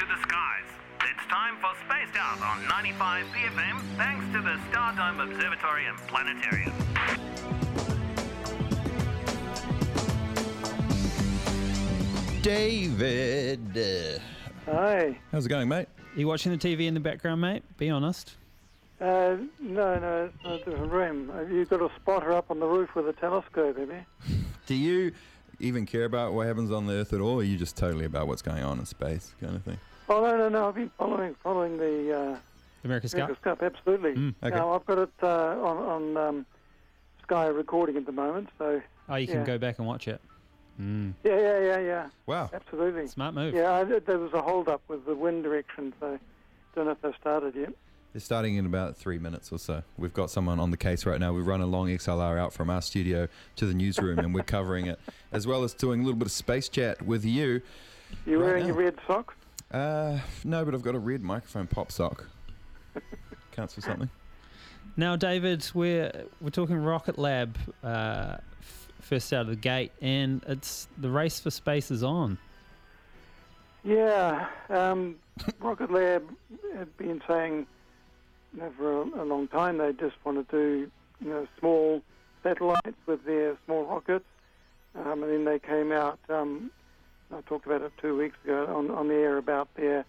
to the skies. It's time for Spaced Out on 95 BFM, thanks to the Stardome Observatory and Planetarium. David. Hi. How's it going, mate? You watching the TV in the background, mate? Be honest. Uh, no, no, it's not a different room. Have got a spotter up on the roof with a telescope, have you? Do you even care about what happens on the Earth at all, or are you just totally about what's going on in space, kind of thing? Oh, no, no, no. I've been following following the uh, America's Cup. America's Cup, absolutely. Mm, okay. Now, I've got it uh, on, on um, Sky recording at the moment, so Oh, you can go back and watch it. Mm. yeah, yeah, yeah, yeah, Wow. absolutely. Smart move. Yeah, I, there was a hold up with the wind direction, so don't know if they've started yet. They're starting in about three minutes or so. We've got someone on the case right now. We've run a long XLR out from our studio to the newsroom, and we're covering it, as well as doing a little bit of space chat with you. You Right wearing now. your red socks? Uh, no, but I've got a red microphone pop sock. Counts for something. Now, David, we're we're talking Rocket Lab uh, f- first out of the gate, and it's the race for space is on. Yeah, um, Rocket Lab had been saying you know, for a, a long time they just want to do you know small satellites with their small rockets, um, and then they came out. Um, I talked about it two weeks ago on, on the air about their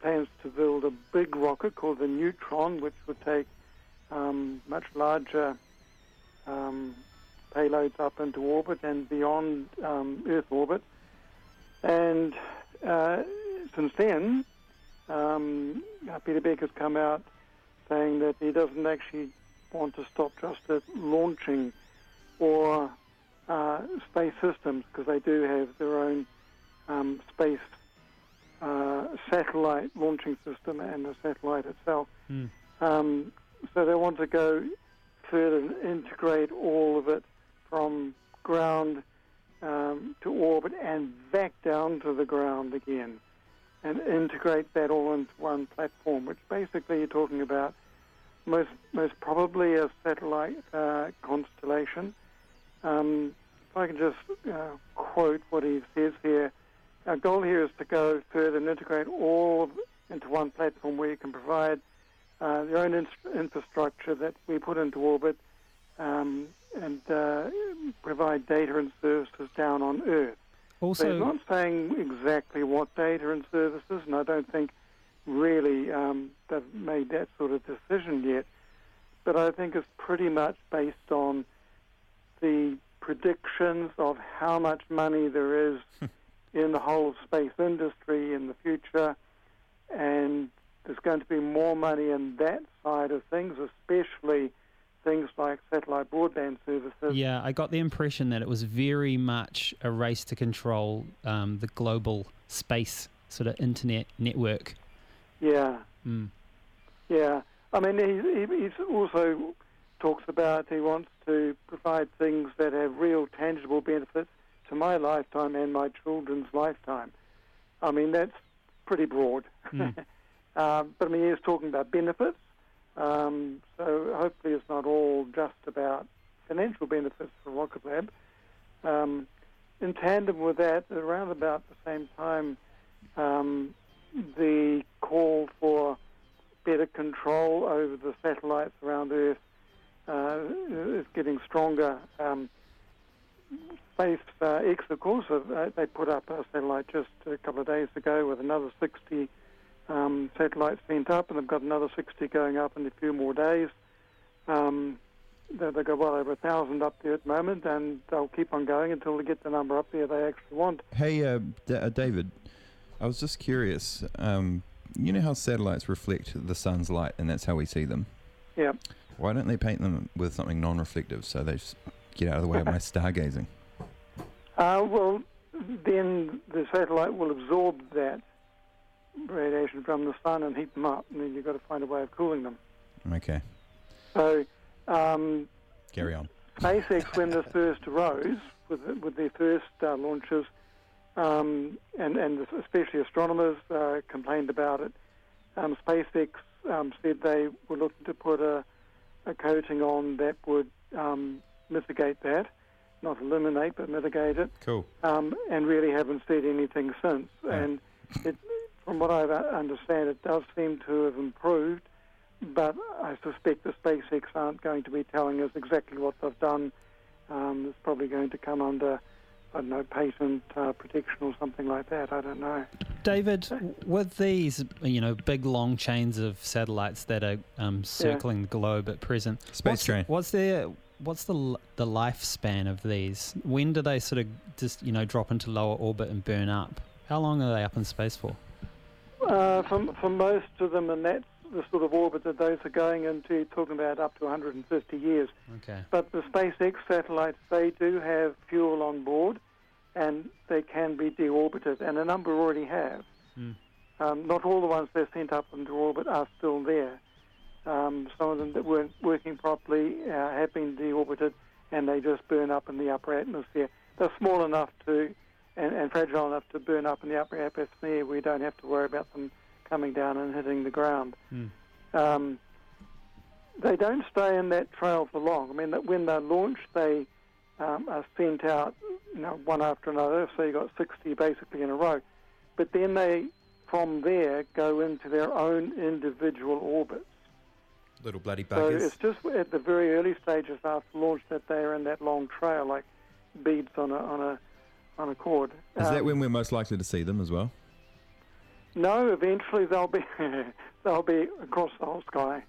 plans to build a big rocket called the Neutron, which would take um, much larger um, payloads up into orbit and beyond um, Earth orbit. And uh, since then, um, uh, Peter Beck has come out saying that he doesn't actually want to stop just at launching or uh, space systems because they do have their own um, space uh, satellite launching system and the satellite itself. Hmm. Um, so they want to go further and integrate all of it from ground um, to orbit and back down to the ground again and integrate that all into one platform, which basically you're talking about most most probably a satellite uh, constellation. Um, if I can just uh, quote what he says here, our goal here is to go further and integrate all into one platform where you can provide uh, your own in- infrastructure that we put into orbit um, and uh, provide data and services down on Earth. So he's Also, not saying exactly what data and services, and I don't think really um, they've made that sort of decision yet. But I think it's pretty much based on the predictions of how much money there is in the whole space industry in the future, and there's going to be more money in that side of things, especially things like satellite broadband services. yeah, I got the impression that it was very much a race to control um, the global space sort of internet network. yeah. Mm. Yeah, I mean, he, he he's also talks about he wants to provide things that have real tangible benefits to my lifetime and my children's lifetime. I mean, that's pretty broad. Mm. um, but I mean, he's talking about benefits. Um, so hopefully, it's not all just about financial benefits for Rocket Lab. Um, in tandem with that, around about the same time, um, the call for better control over the satellites around Earth uh, is getting stronger. Um, Space uh, X, of course, uh, they put up a satellite just a couple of days ago with another 60 um, satellites sent up, and they've got another 60 going up in a few more days. Um, they- they've got well over a thousand up there at the moment, and they'll keep on going until they get the number up there they actually want. Hey, uh, D- uh, David, I was just curious. Um, you know how satellites reflect the sun's light, and that's how we see them. Yeah. Why don't they paint them with something non-reflective so they get out of the way of my stargazing? Uh, well, then the satellite will absorb that radiation from the sun and heat them up, and then you've got to find a way of cooling them. Okay, So, um, carry on. SpaceX, when this first arose with with their first uh, launches, um, and and especially astronomers uh, complained about it. Um, SpaceX um, said they were looking to put a, a coating on that would um, mitigate that, not eliminate but mitigate it Cool. um, and really haven't said anything since. Yeah. And it from what I understand, it does seem to have improved, but I suspect the SpaceX aren't going to be telling us exactly what they've done. Um, it's probably going to come under, I don't know, patent uh, protection or something like that. I don't know. David, with these, you know, big long chains of satellites that are um, circling the globe at present, Space what's, train. What's their what's the the lifespan of these? When do they sort of just you know drop into lower orbit and burn up? How long are they up in space for? Uh, for, for most of them, and that's the sort of orbit that those are going into, you're talking about up to 150 years. Okay. But the SpaceX satellites, they do have fuel on board, and they can be deorbited, and a number already have. Mm. Um, not all the ones they're sent up into orbit are still there. Um, some of them that weren't working properly uh, have been deorbited, and they just burn up in the upper atmosphere. They're small enough to and, and fragile enough to burn up in the upper atmosphere. We don't have to worry about them coming down and hitting the ground. Mm. Um, they don't stay in that trail for long. I mean, that when they're launched, they um, are sent out, you know, one after another. So you've got 60 basically in a row. But then they, from there, go into their own individual orbits. Little bloody buggers. So it's just at the very early stages after launch that they're in that long trail, like beads on a on a on a cord. Is that Um, when we're most likely to see them as well? No, eventually they'll be they'll be across the whole sky,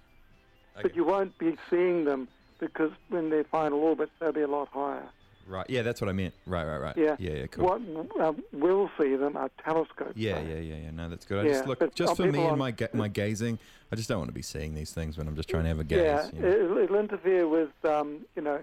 but you won't be seeing them because when their final orbits they'll be a lot higher. Right. Yeah, that's what I meant. Right, right, right. Yeah. Yeah, yeah, cool. What uh, will see them are telescopes. Yeah, though. yeah, yeah, yeah. No, that's good. I Yeah, just look just for me and my ga- my gazing. I just don't want to be seeing these things when I'm just trying to have a gaze. Yeah, you know. it'll, it'll interfere with um, you know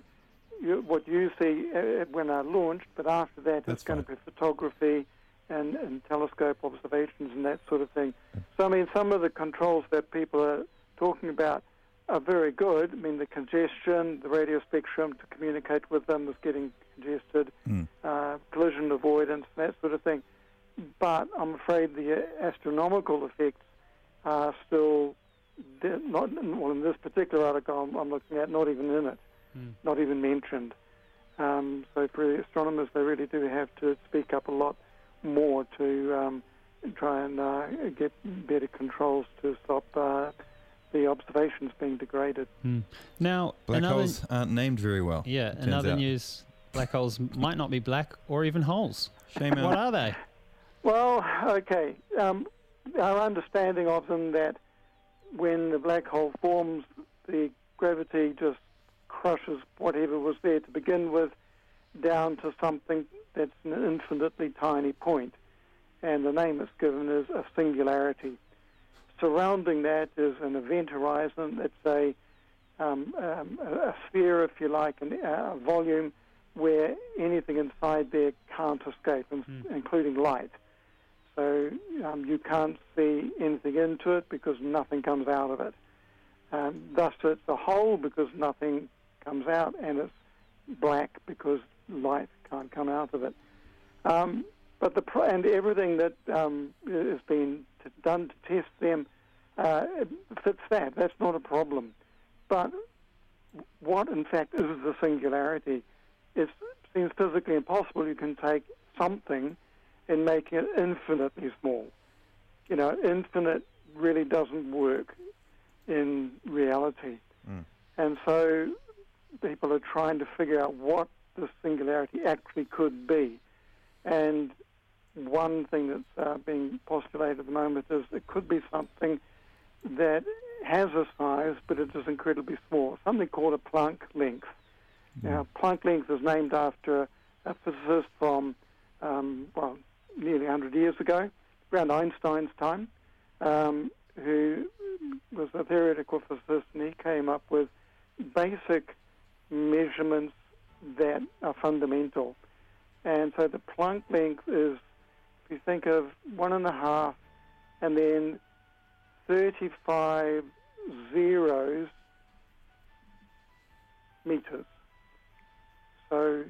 you, what you see uh, when they're launched, but after that That's it's going to be photography and, and telescope observations and that sort of thing. So I mean, some of the controls that people are talking about are very good. I mean, the congestion, the radio spectrum to communicate with them is getting congested, Mm. uh, collision avoidance, that sort of thing. But I'm afraid the astronomical effects are still not well in this particular article I'm, I'm looking at, not even in it, Mm. not even mentioned. Um, so for astronomers, they really do have to speak up a lot more to um, try and uh, get better controls to stop uh, the observations being degraded. Mm. Now, Black another, holes aren't named very well. yeah, turns another out. news: black holes might not be black or even holes. Shame What are they? Well, okay. Um, our understanding of them that when the black hole forms, the gravity just crushes whatever was there to begin with down to something that's an infinitely tiny. And the name it's given is a singularity. Surrounding that is an event horizon. It's a, um, um, a sphere, if you like, a volume where anything inside there can't escape, Hmm. including light. So um, you can't see anything into it because nothing comes out of it. Um, thus, it's a hole because nothing comes out, and it's black because light come out of it. Um, but the pro- and everything that um, has been t- done to test them uh, fits that. That's not a problem. But what, in fact, is the singularity? It seems physically impossible. You can take something and make it infinitely small. You know, infinite really doesn't work in reality. Mm. And so people are trying to figure out what the singularity actually could be. And one thing that's uh, being postulated at the moment is it could be something that has a size, but it is incredibly small, something called a Planck length. Now, Planck length is named after a physicist from, um, well, nearly 100 years ago, around Einstein's time, um, who was a theoretical physicist, and he came up with basic measurements that are fundamental. And so the Planck length is, if you think of one and a half and then 35 zeros meters. So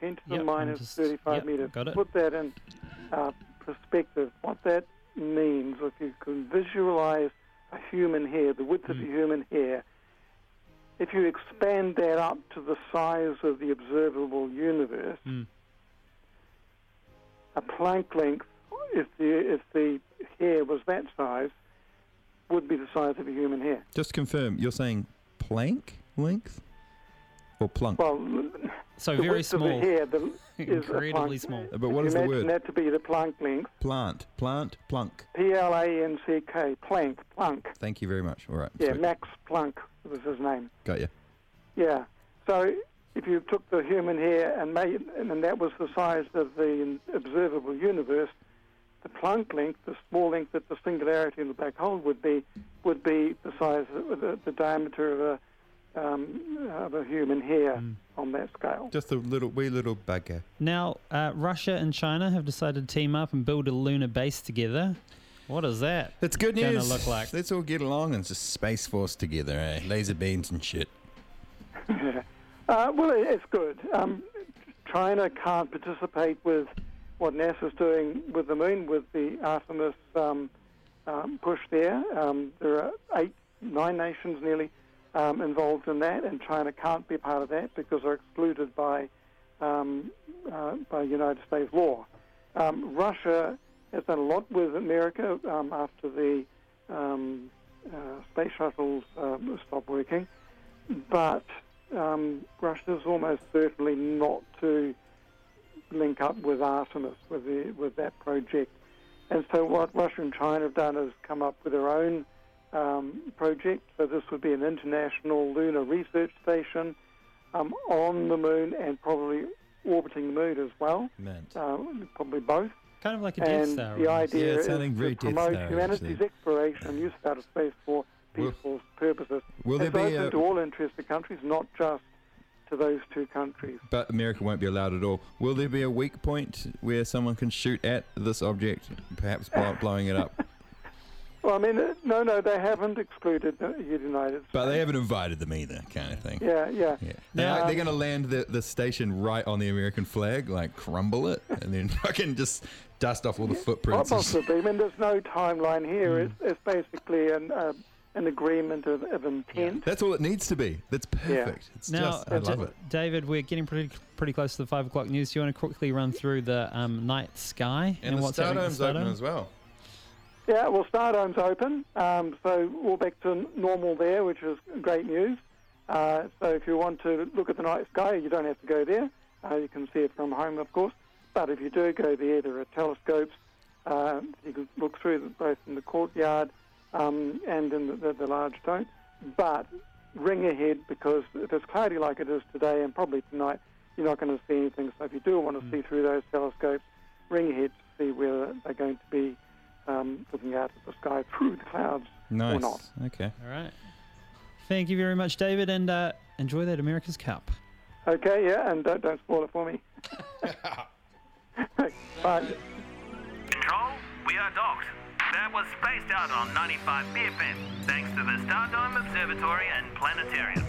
10 to the Yep, I'm minus just- 35 yep, meters. Put that in uh, perspective. What that means, if you can visualize a human hair, the width of a Mm. human hair, if you expand that up to the size of the observable universe, Mm. a Planck length if the if the hair was that size, would be the size of a human hair. Just to confirm, you're saying plank length or plunk? Well, So the very width small, of the hair the, is incredibly small. Uh, but what If is you the imagine word? that to be the Planck length. Plant, plant, plunk. P L A N C K, plank, plunk. Thank you very much. All right. Yeah, sweet. Max Planck was his name. Got you. Yeah. So if you took the human hair and made, and that was the size of the observable universe, the Planck length, the small length that the singularity in the black hole would be, would be the size, of the, the diameter of a um, of a human hair Mm. on that scale. Just a little wee little bugger. Now, uh, Russia and China have decided to team up and build a lunar base together. What is that? It's good Gonna news. look like? Let's all get along and just space force together, eh? Laser beams and shit. Uh, well, it's good. Um, China can't participate with what NASA's doing with the moon, with the Artemis um, um, push there. Um, there are eight, nine nations nearly um, involved in that, and China can't be part of that because they're excluded by um, uh, by United States law. Um, Russia has done a lot with America um, after the um, uh, space shuttles um, stopped working, but um, Russia's almost certainly not to link up with Artemis with the with that project. And so what Russia and China have done is come up with their own um, project. So this would be an international lunar research station um, on the moon and probably orbiting the moon as well. Man. Um, probably both. Kind of like a Death And Star. the idea Yeah, it's is very to promote Star, humanity's actually. exploration and use of outer space for Will- purposes. Will there it's be open a, to all interested countries, not just to those two countries. but America won't be allowed at all. Will there be a weak point where someone can shoot at this object, perhaps blowing it up? Well, I mean, no, no, they haven't excluded the United States. But they haven't invited them either, kind of thing. Yeah, yeah. Yeah. Now- They're, they're going to land the, the station right on the American flag, like crumble it, and then fucking just dust off all the footprints. and- Possibly. I mean, there's no timeline here. Hmm. It's, it's basically an, uh, an agreement of, of intent. That's all it needs to be. That's perfect. It's Now, just, I love it. David, we're getting pretty pretty close to the five o'clock news. Do you want to quickly run through the um, night sky And, the what's happening at Stardome's the open as well. Yeah, well, Stardome's open, um, so all back to normal there, which is great news. Uh, so if you want to look at the night sky, you don't have to go there. Uh, you can see it from home, of course. But if you do go there, there are telescopes. Uh, you can look through the, both in the courtyard um, and in the, the, the large dome. But ring ahead because if it's cloudy like it is today and probably tonight, you're not going to see anything. So if you do want to see through those telescopes, ring ahead to see whether they're going to be um, looking out at the sky through the clouds. Nice. not. Okay. All right. Thank you very much, David, and uh, enjoy that America's Cup. Okay, yeah, and don't, don't spoil it for me. Bye. Control, we are docked. That was spaced out on 95 BFM, thanks to the Stardome Observatory and Planetarium.